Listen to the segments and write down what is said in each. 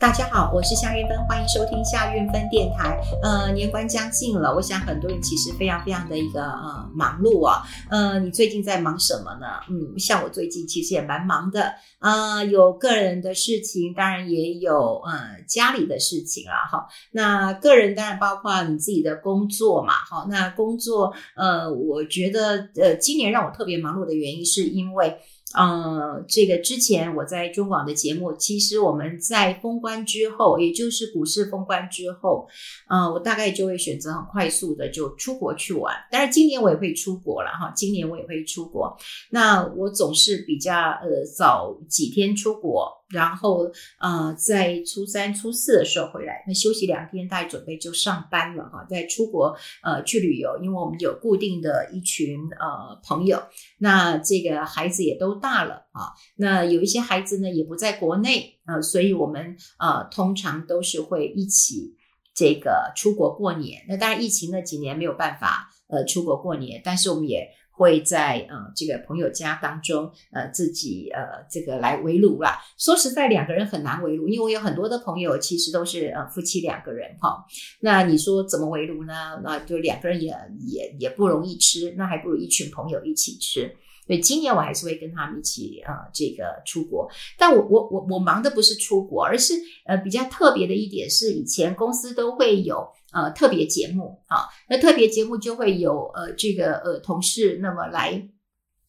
大家好，我是夏运芬，欢迎收听夏运芬电台。呃，年关将近了，我想很多人其实非常非常的一个呃忙碌啊。呃，你最近在忙什么呢？嗯，像我最近其实也蛮忙的。呃，有个人的事情，当然也有呃家里的事情啦。哈，那个人当然包括你自己的工作嘛。哈，那工作呃，我觉得呃，今年让我特别忙碌的原因是因为。嗯，这个之前我在中广的节目，其实我们在封关之后，也就是股市封关之后，嗯，我大概就会选择很快速的就出国去玩。但是，今年我也会出国了哈，今年我也会出国。那我总是比较呃早几天出国。然后，呃，在初三、初四的时候回来，那休息两天，大概准备就上班了哈。在出国，呃，去旅游，因为我们有固定的一群呃朋友，那这个孩子也都大了啊。那有一些孩子呢，也不在国内，呃，所以我们呃通常都是会一起这个出国过年。那当然，疫情那几年没有办法呃出国过年，但是我们也。会在呃这个朋友家当中呃自己呃这个来围炉啦。说实在，两个人很难围炉，因为我有很多的朋友其实都是呃夫妻两个人哈。那你说怎么围炉呢？那就两个人也也也不容易吃，那还不如一群朋友一起吃。所以今年我还是会跟他们一起呃这个出国，但我我我我忙的不是出国，而是呃比较特别的一点是，以前公司都会有呃特别节目啊，那特别节目就会有呃这个呃同事那么来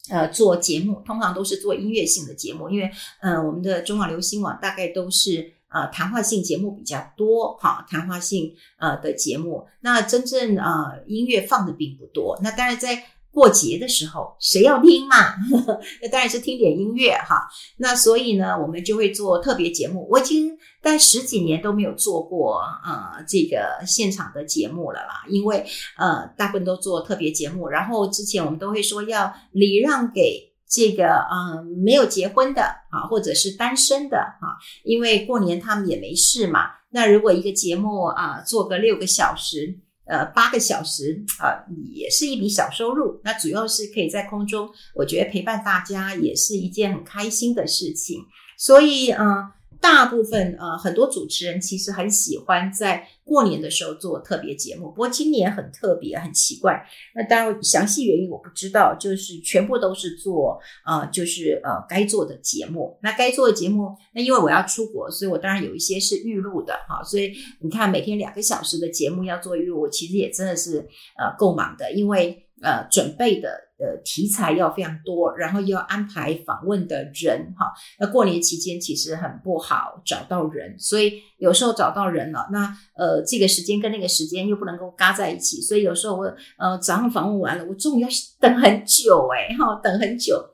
呃做节目，通常都是做音乐性的节目，因为呃我们的中广流行网大概都是呃谈话性节目比较多哈，谈话性呃的节目，那真正呃音乐放的并不多，那当然在。过节的时候，谁要听嘛？那当然是听点音乐哈。那所以呢，我们就会做特别节目。我已经在十几年都没有做过呃这个现场的节目了啦，因为呃大部分都做特别节目。然后之前我们都会说要礼让给这个嗯没有结婚的啊，或者是单身的啊，因为过年他们也没事嘛。那如果一个节目啊做个六个小时。呃，八个小时啊，也是一笔小收入。那主要是可以在空中，我觉得陪伴大家也是一件很开心的事情。所以，嗯，大部分呃很多主持人其实很喜欢在过年的时候做特别节目，不过今年很特别，很奇怪。那当然详细原因我不知道，就是全部都是做呃就是呃该做的节目。那该做的节目，那因为我要出国，所以我当然有一些是预录的哈。所以你看每天两个小时的节目要做预录，我其实也真的是呃够忙的，因为。呃，准备的呃题材要非常多，然后又要安排访问的人哈。那过年期间其实很不好找到人，所以有时候找到人了，那呃这个时间跟那个时间又不能够嘎在一起，所以有时候我呃早上访问完了，我中午要等很久诶哈，等很久。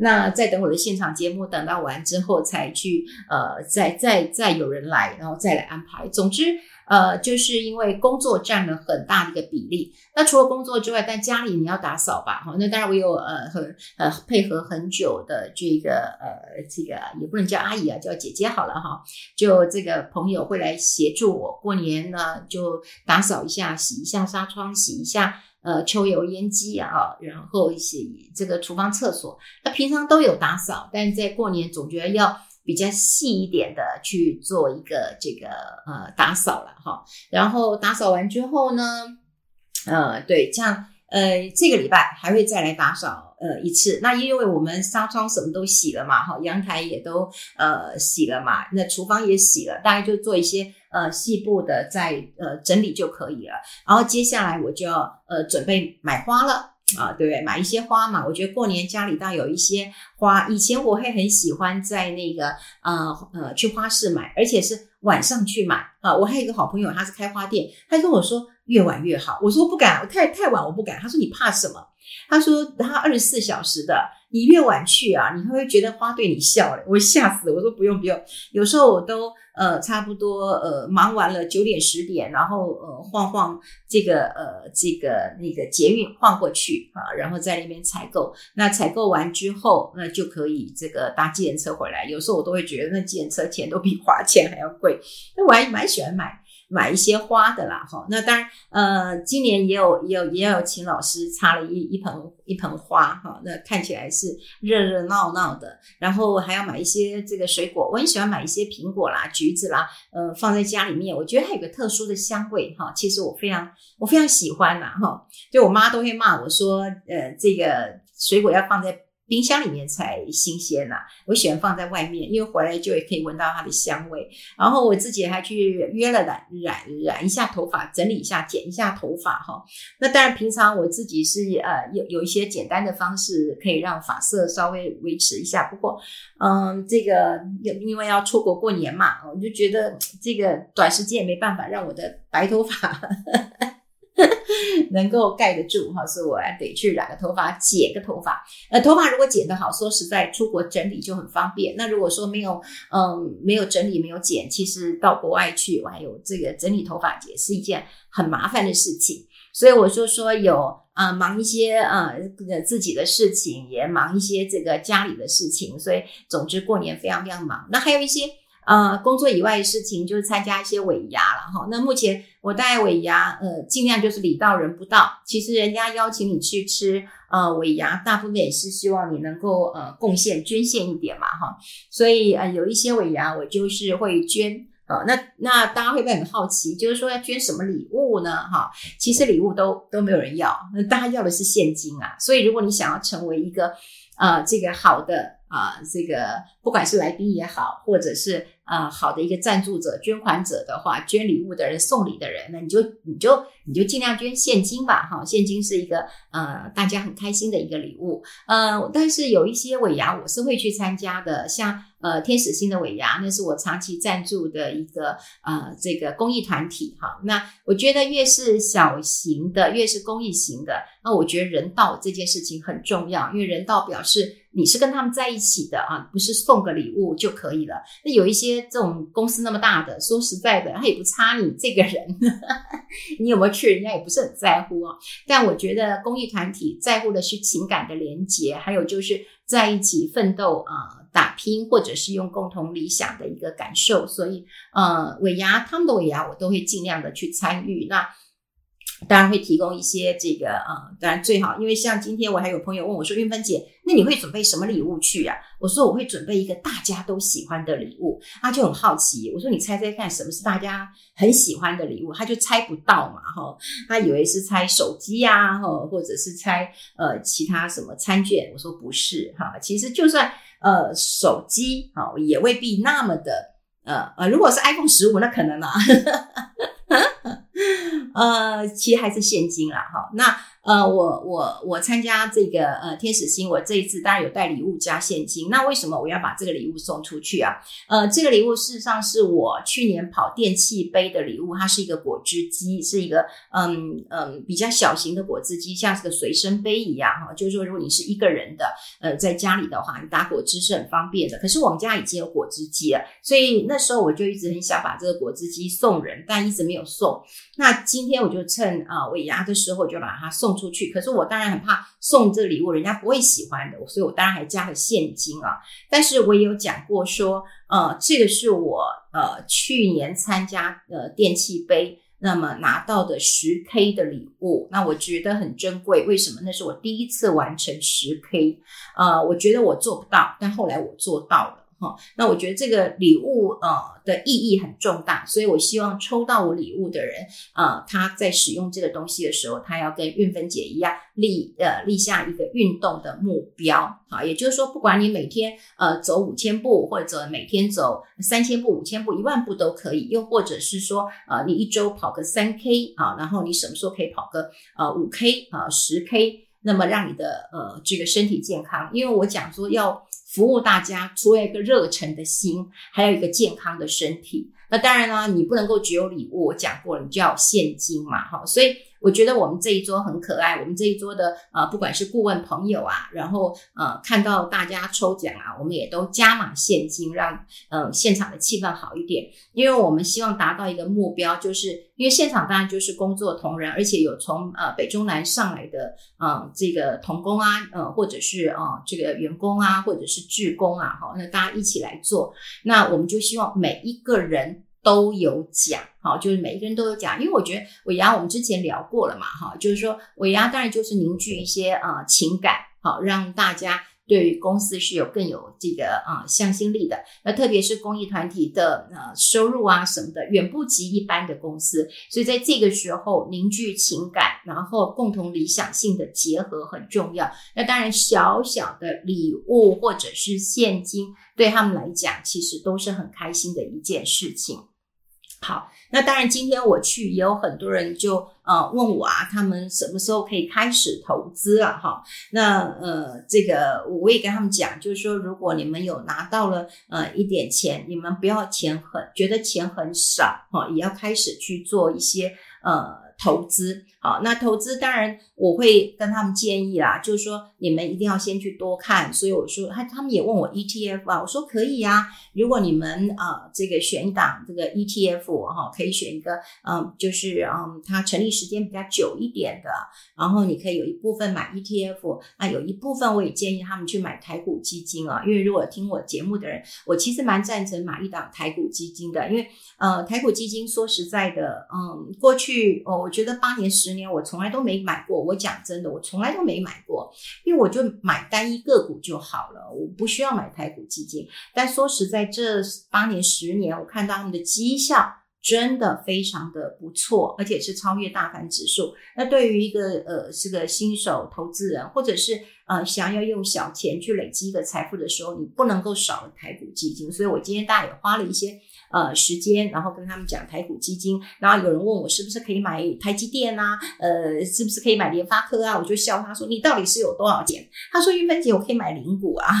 那再等我的现场节目等到完之后才去呃再再再有人来，然后再来安排。总之。呃，就是因为工作占了很大的一个比例。那除了工作之外，但家里你要打扫吧，哈。那当然我有呃很呃配合很久的这个呃这个也不能叫阿姨啊，叫姐姐好了哈。就这个朋友会来协助我过年呢，就打扫一下、洗一下纱窗、洗一下呃抽油烟机啊，然后一些这个厨房、厕所。那平常都有打扫，但是在过年总觉得要。比较细一点的去做一个这个呃打扫了哈，然后打扫完之后呢，呃对，像呃这个礼拜还会再来打扫呃一次。那因为我们纱窗什么都洗了嘛哈，阳台也都呃洗了嘛，那厨房也洗了，大概就做一些呃细部的再呃整理就可以了。然后接下来我就要呃准备买花了。啊，对不对？买一些花嘛，我觉得过年家里倒有一些花。以前我会很喜欢在那个呃呃去花市买，而且是晚上去买啊。我还有一个好朋友，他是开花店，他跟我说越晚越好。我说不敢，太太晚我不敢。他说你怕什么？他说他二十四小时的。你越晚去啊，你会不会觉得花对你笑了？我吓死！我说不用不用，有时候我都呃差不多呃忙完了九点十点，然后呃晃晃这个呃这个那个捷运晃过去啊，然后在那边采购。那采购完之后，那就可以这个搭计程车回来。有时候我都会觉得那计程车钱都比花钱还要贵，那我还蛮喜欢买。买一些花的啦，哈。那当然，呃，今年也有也有也有请老师插了一一盆一盆花，哈，那看起来是热热闹闹的。然后还要买一些这个水果，我很喜欢买一些苹果啦、橘子啦，呃，放在家里面，我觉得它有个特殊的香味，哈。其实我非常我非常喜欢啦，哈。就我妈都会骂我说，呃，这个水果要放在。冰箱里面才新鲜呐、我喜欢放在外面，因为回来就也可以闻到它的香味。然后我自己还去约了染染染一下头发，整理一下，剪一下头发哈。那当然，平常我自己是呃有有一些简单的方式可以让发色稍微维持一下。不过，嗯，这个因为要出国过年嘛，我就觉得这个短时间也没办法让我的白头发。能够盖得住哈，所以我还得去染个头发，剪个头发。呃，头发如果剪得好，说实在，出国整理就很方便。那如果说没有，嗯，没有整理，没有剪，其实到国外去，我还有这个整理头发也是一件很麻烦的事情。所以我就说有啊、忙一些啊、自己的事情，也忙一些这个家里的事情。所以总之过年非常非常忙。那还有一些。呃，工作以外的事情就是参加一些尾牙了哈。那目前我带尾牙，呃，尽量就是礼到人不到。其实人家邀请你去吃呃尾牙，大部分也是希望你能够呃贡献捐献一点嘛哈。所以呃有一些尾牙我就是会捐呃，那那大家会不会很好奇，就是说要捐什么礼物呢哈？其实礼物都都没有人要，那大家要的是现金啊。所以如果你想要成为一个呃这个好的啊、这个不管是来宾也好，或者是啊、呃，好的一个赞助者、捐款者的话，捐礼物的人、送礼的人，那你就你就你就尽量捐现金吧，哈，现金是一个呃大家很开心的一个礼物，呃，但是有一些尾牙我是会去参加的，像呃天使心的尾牙，那是我长期赞助的一个呃这个公益团体，哈，那我觉得越是小型的，越是公益型的，那我觉得人道这件事情很重要，因为人道表示你是跟他们在一起的啊，不是送个礼物就可以了，那有一些。这种公司那么大的，说实在的，他也不差你这个人，你有没有去，人家也不是很在乎啊。但我觉得公益团体在乎的是情感的连结，还有就是在一起奋斗啊、打拼，或者是用共同理想的一个感受。所以，呃，尾牙他们的尾牙，我都会尽量的去参与。那。当然会提供一些这个啊、当然最好，因为像今天我还有朋友问我说：“韵芬姐，那你会准备什么礼物去呀、？”我说：“我会准备一个大家都喜欢的礼物。”他就很好奇，我说：“你猜猜看，什么是大家很喜欢的礼物？”他就猜不到嘛，哈，他以为是猜手机呀，哈，或者是猜呃其他什么餐券。我说不是，哈，其实就算呃手机哈，也未必那么的呃呃，如果是 iPhone 十五，那可能啦。呃，其实还是现金啦，哈，那。呃，我我我参加这个呃天使星，我这一次当然有带礼物加现金。那为什么我要把这个礼物送出去啊？呃，这个礼物事实上是我去年跑电器杯的礼物，它是一个果汁机，是一个嗯嗯比较小型的果汁机，像是个随身杯一样哈。就是说，如果你是一个人的，呃，在家里的话，你打果汁是很方便的。可是我们家已经有果汁机了，所以那时候我就一直很想把这个果汁机送人，但一直没有送。那今天我就趁啊尾牙的时候，就把它送。送出去，可是我当然很怕送这礼物，人家不会喜欢的，所以我当然还加了现金啊。但是我也有讲过说，呃，这个是我呃去年参加呃电器杯，那么拿到的十 K 的礼物，那我觉得很珍贵。为什么？那是我第一次完成十 K，呃，我觉得我做不到，但后来我做到了。哈，那我觉得这个礼物呃的意义很重大，所以我希望抽到我礼物的人、呃，他在使用这个东西的时候，他要跟韵芬姐一样立呃立下一个运动的目标啊，也就是说，不管你每天呃走五千步，或者每天走三千步、五千步、一万步都可以，又或者是说呃你一周跑个三 K 啊，然后你什么时候可以跑个呃五 K 啊十 K，那么让你的呃这个身体健康，因为我讲说要。服务大家，除了一个热忱的心，还有一个健康的身体。那当然啦，你不能够只有礼物，我讲过了，你就要现金嘛，哈，所以。我觉得我们这一桌很可爱，我们这一桌的呃，不管是顾问朋友啊，然后呃，看到大家抽奖啊，我们也都加码现金，让呃现场的气氛好一点。因为我们希望达到一个目标，就是因为现场当然就是工作同仁，而且有从呃北中南上来的呃这个童工啊，呃或者是呃这个员工啊，或者是志工啊，好，那大家一起来做，那我们就希望每一个人。都有讲，哈，就是每一个人都有讲，因为我觉得尾牙我们之前聊过了嘛，哈，就是说尾牙当然就是凝聚一些呃情感，好让大家。对于公司是有更有这个啊向心力的，那特别是公益团体的呃收入啊什么的，远不及一般的公司，所以在这个时候凝聚情感，然后共同理想性的结合很重要。那当然，小小的礼物或者是现金，对他们来讲，其实都是很开心的一件事情。好，那当然，今天我去也有很多人就呃问我啊，他们什么时候可以开始投资了？哈，那呃，这个我也跟他们讲，就是说，如果你们有拿到了呃一点钱，你们不要钱很觉得钱很少哈，也要开始去做一些呃。投资好，那投资当然我会跟他们建议啦，就是说你们一定要先去多看。所以我说他他们也问我 ETF 啊，我说可以啊。如果你们啊、呃、这个选一档这个 ETF 哈、哦，可以选一个嗯，就是嗯它成立时间比较久一点的，然后你可以有一部分买 ETF，那有一部分我也建议他们去买台股基金啊，因为如果听我节目的人，我其实蛮赞成买一档台股基金的，因为呃台股基金说实在的，嗯过去哦。我觉得八年十十年我从来都没买过，我讲真的，我从来都没买过，因为我就买单一个股就好了，我不需要买台股基金。但说实在，这八年十年，我看到他们的绩效真的非常的不错，而且是超越大盘指数。那对于一个呃是个新手投资人，或者是呃想要用小钱去累积一个财富的时候，你不能够少了台股基金。所以我今天大概也花了一些。呃，时间，然后跟他们讲台股基金，然后有人问我是不是可以买台积电啊？呃，是不是可以买联发科啊？我就笑他说：“你到底是有多少钱？”他说：“韵芬姐，我可以买零股啊。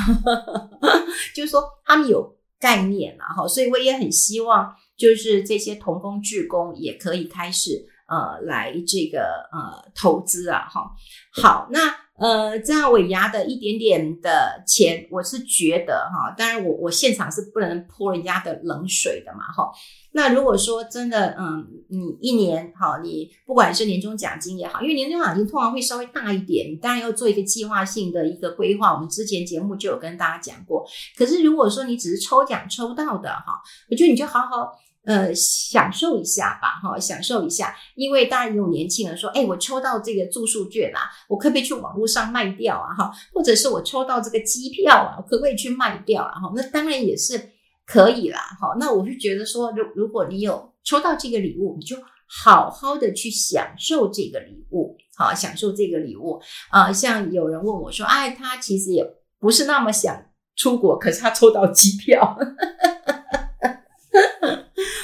”就是说他们有概念了哈，所以我也很希望，就是这些同工志工也可以开始呃来这个呃投资啊哈。好，那。呃，这样尾牙的一点点的钱，我是觉得哈，当然我我现场是不能泼人家的冷水的嘛哈。那如果说真的，嗯，你一年哈，你不管是年终奖金也好，因为年终奖金通常会稍微大一点，你当然要做一个计划性的一个规划。我们之前节目就有跟大家讲过。可是如果说你只是抽奖抽到的哈，我觉得你就好好。呃，享受一下吧，哈，享受一下，因为当然有年轻人说，哎，我抽到这个住宿券啦，我可不可以去网络上卖掉啊，哈，或者是我抽到这个机票啊，我可不可以去卖掉啊，哈，那当然也是可以啦，哈，那我是觉得说，如如果你有抽到这个礼物，你就好好的去享受这个礼物，好，享受这个礼物啊，像有人问我说，哎，他其实也不是那么想出国，可是他抽到机票。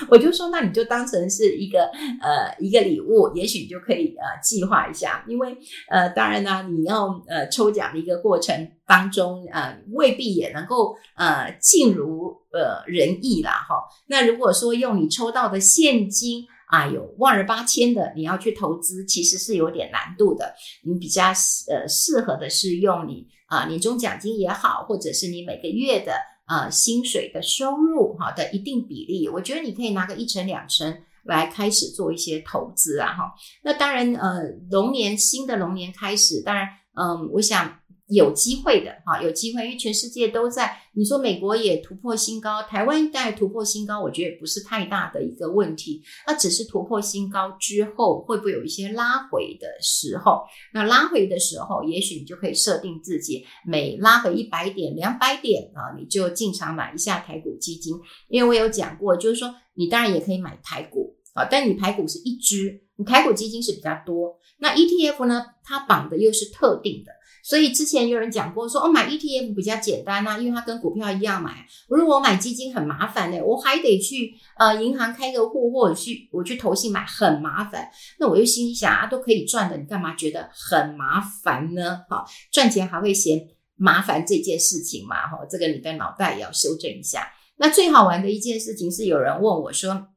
我就说，那你就当成是一个呃一个礼物，也许你就可以呃计划一下，因为呃当然呢，你要呃抽奖的一个过程当中呃未必也能够呃尽如呃人意啦哈。那如果说用你抽到的现金啊有万儿八千的，你要去投资，其实是有点难度的。你比较呃适合的是用你啊、年终奖金也好，或者是你每个月的。呃，薪水的收入哈的一定比例，我觉得你可以拿个一成两成来开始做一些投资啊哈。那当然，呃，龙年新的龙年开始，当然，嗯、我想。有机会的哈，有机会，因为全世界都在。你说美国也突破新高，台湾一带突破新高，我觉得也不是太大的一个问题。那只是突破新高之后，会不会有一些拉回的时候？那拉回的时候，也许你就可以设定自己每拉回一百点、两百点啊，你就进场买一下台股基金。因为我有讲过，就是说你当然也可以买台股啊，但你台股是一只，你台股基金是比较多。那 ETF 呢，它绑的又是特定的。所以之前有人讲过说，哦，买 ETF 比较简单呐，因为它跟股票一样买。如果我买基金很麻烦的，我还得去呃银行开个户，或者去我去投信买，很麻烦。那我就心想啊，都可以赚的，你干嘛觉得很麻烦呢？哈，赚钱还会嫌麻烦这件事情嘛？哈，这个你的脑袋也要修正一下。那最好玩的一件事情是，有人问我说，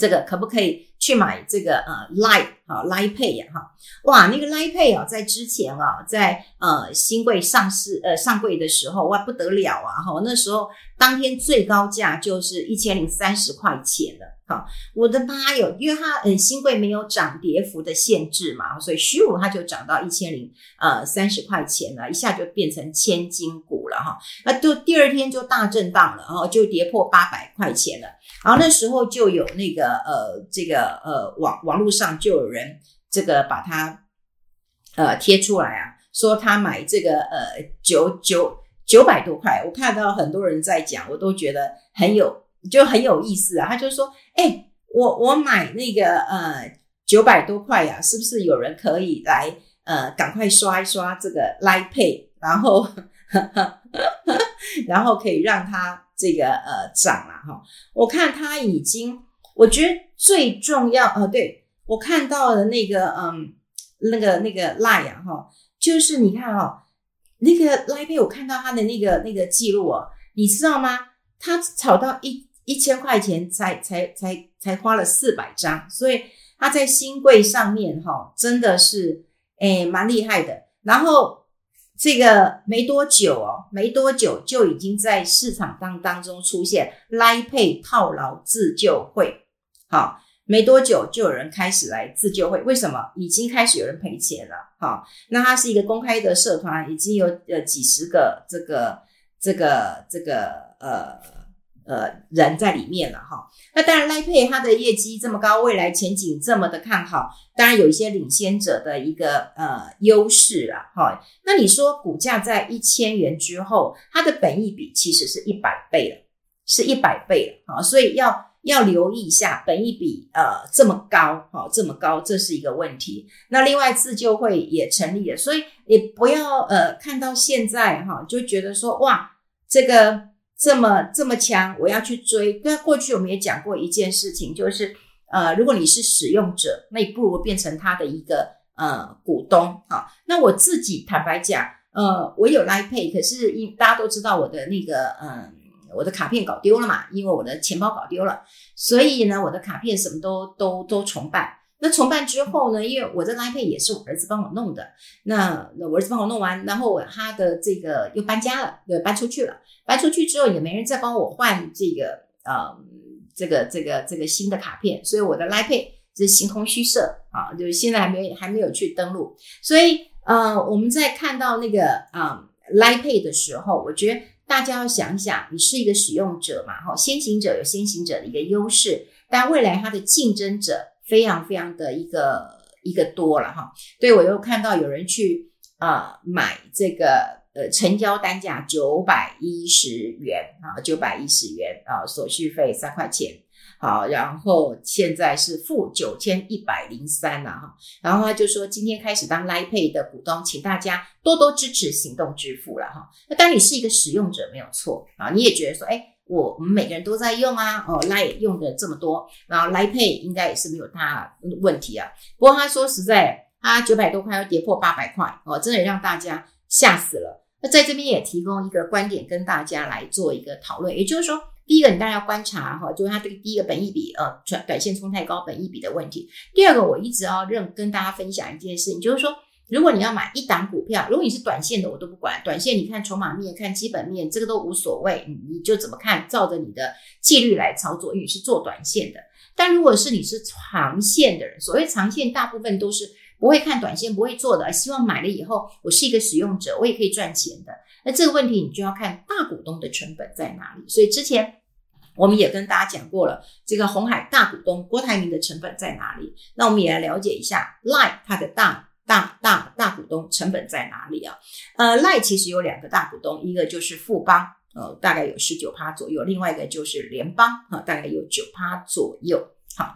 这个可不可以？去买这个呃 Line 啊 Line Pay 呀哈，哇，那个 l i t Pay 啊，在之前啊，在呃新柜上市呃上柜的时候，哇不得了啊哈，那时候当天最高价就是一千零三十块钱了。好，我的妈哟，因为它嗯新贵没有涨跌幅的限制嘛，所以虚无它就涨到一千零呃三十块钱了，一下就变成千金股了哈。那就第二天就大震荡了，然后就跌破八百块钱了。然后那时候就有那个呃这个呃网网络上就有人这个把它呃贴出来啊，说他买这个呃九九九百多块，我看到很多人在讲，我都觉得很有。就很有意思啊，他就说：“哎、我我买那个呃九百多块呀、是不是有人可以来呃赶快刷一刷这个 Line Pay，然后呵 呵然后可以让它这个呃涨了哈？我看他已经，我觉得最重要呃，对我看到的那个嗯那个那个 Line 啊哈，就是你看哦，那个 Line Pay，我看到他的那个那个记录哦，你知道吗？他炒到一。一千块钱才才才才花了四百张，所以他在新贵上面哈，真的是诶蛮厉害的。然后这个没多久哦，没多久就已经在市场当当中出现 Line Pay 套牢自救会，好，没多久就有人开始来自救会。为什么？已经开始有人赔钱了。好，那它是一个公开的社团，已经有呃几十个这个这个这个呃。呃，人在里面了哈。那当然，Line Pay 它的业绩这么高，未来前景这么的看好，当然有一些领先者的一个呃优势了哈。那你说股价在一千元之后，它的本益比其实是一百倍了，是一百倍了哈。所以要要留意一下，本益比呃这么高哈，这么高，这是一个问题。那另外自救会也成立了，所以也不要呃看到现在哈就觉得说哇这个。这么这么强，我要去追。那过去我们也讲过一件事情，就是呃，如果你是使用者，那你不如变成他的一个呃股东。好，那我自己坦白讲，呃，我有 l i e Pay，可是因大家都知道我的那个嗯、我的卡片搞丢了嘛，因为我的钱包搞丢了，所以呢，我的卡片什么都都都重办。那重办之后呢？因为我的 Line Pay 也是我儿子帮我弄的，那那我儿子帮我弄完，然后我他的这个又搬家了，对，搬出去了。搬出去之后也没人再帮我换这个呃这个这个这个新的卡片，所以我的 l i Pay 是形同虚设啊，就是现在还没还没有去登录。所以呃，我们在看到那个啊、呃、l i Pay 的时候，我觉得大家要想一想，你是一个使用者嘛，哈，先行者有先行者的一个优势，但未来它的竞争者。非常非常的一个一个多了哈，对，我又看到有人去啊、买这个呃成交单价九百一十元啊，九百一十元啊，手续费三块钱，好，然后现在是负九千一百零三了哈，然后他就说今天开始当 Lipay 的股东，请大家多多支持行动支付了哈。那当你是一个使用者没有错啊，你也觉得说哎。我我们每个人都在用啊，哦，Lip 用的这么多，然后 Lipay 应该也是没有大问题啊。不过他说实在，他九百多块要跌破八百块，哦，真的让大家吓死了。那在这边也提供一个观点跟大家来做一个讨论，也就是说，第一个你当然要观察哈，就是他这个第一个本益比呃，短短线冲太高，本益比的问题。第二个，我一直要认跟大家分享一件事情，就是说。如果你要买一档股票，如果你是短线的，我都不管。短线你看筹码面、看基本面，这个都无所谓，你就怎么看，照着你的纪律来操作，因为你是做短线的。但如果是你是长线的人，所谓长线，大部分都是不会看短线、不会做的，希望买了以后，我是一个使用者，我也可以赚钱的。那这个问题你就要看大股东的成本在哪里。所以之前我们也跟大家讲过了，这个红海大股东郭台铭的成本在哪里？那我们也来了解一下 Line 它的大。大大大股东成本在哪里啊？呃 lie 其实有两个大股东，一个就是富邦，呃，大概有十九趴左右；另外一个就是联邦，啊，大概有九趴左右。好，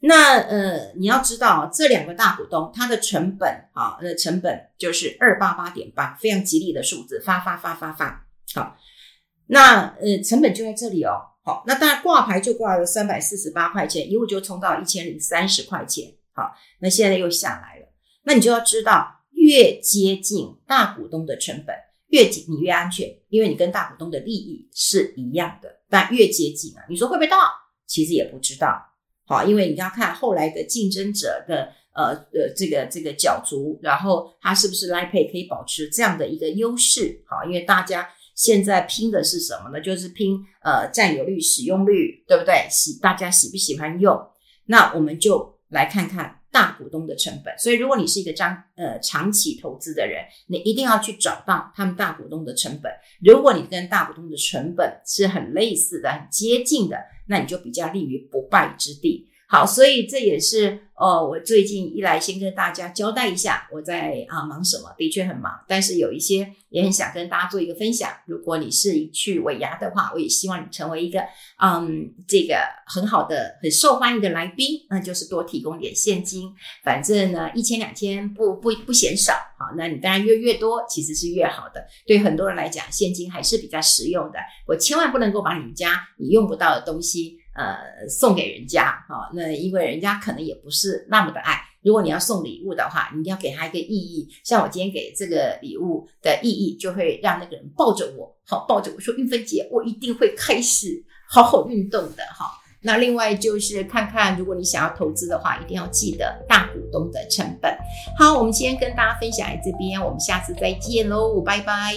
那呃，你要知道这两个大股东它的成本啊，那成本就是二八八点八，非常吉利的数字，发发发发发。好，那呃，成本就在这里哦。好，那当然挂牌就挂了三百四十八块钱，一路就冲到一千零三十块钱。好，那现在又下来了。那你就要知道，越接近大股东的成本，越紧你越安全，因为你跟大股东的利益是一样的。但越接近啊，你说会不会到？其实也不知道。好，因为你要看后来的竞争者的呃呃这个这个角逐，然后它是不是 Line Pay 可以保持这样的一个优势？好，因为大家现在拼的是什么呢？就是拼呃占有率、使用率，对不对？喜大家喜不喜欢用？那我们就来看看。大股东的成本，所以如果你是一个长呃长期投资的人，你一定要去找到他们大股东的成本。如果你跟大股东的成本是很类似的、很接近的，那你就比较立于不败之地。好，所以这也是呃，我最近一来先跟大家交代一下我在啊忙什么，的确很忙，但是有一些也很想跟大家做一个分享。如果你是去尾牙的话，我也希望你成为一个嗯这个很好的、很受欢迎的来宾，那就是多提供点现金，反正呢一千两千不不不嫌少。好，那你当然越越多其实是越好的。对很多人来讲，现金还是比较实用的。我千万不能够把你们家你用不到的东西。呃，送给人家，哈，那因为人家可能也不是那么的爱。如果你要送礼物的话，你要给他一个意义。像我今天给这个礼物的意义，就会让那个人抱着我，好，抱着我说，韵芬姐，我一定会开始好好运动的，哈。那另外就是看看，如果你想要投资的话，一定要记得大股东的成本。好，我们今天跟大家分享在这边，我们下次再见喽，拜拜。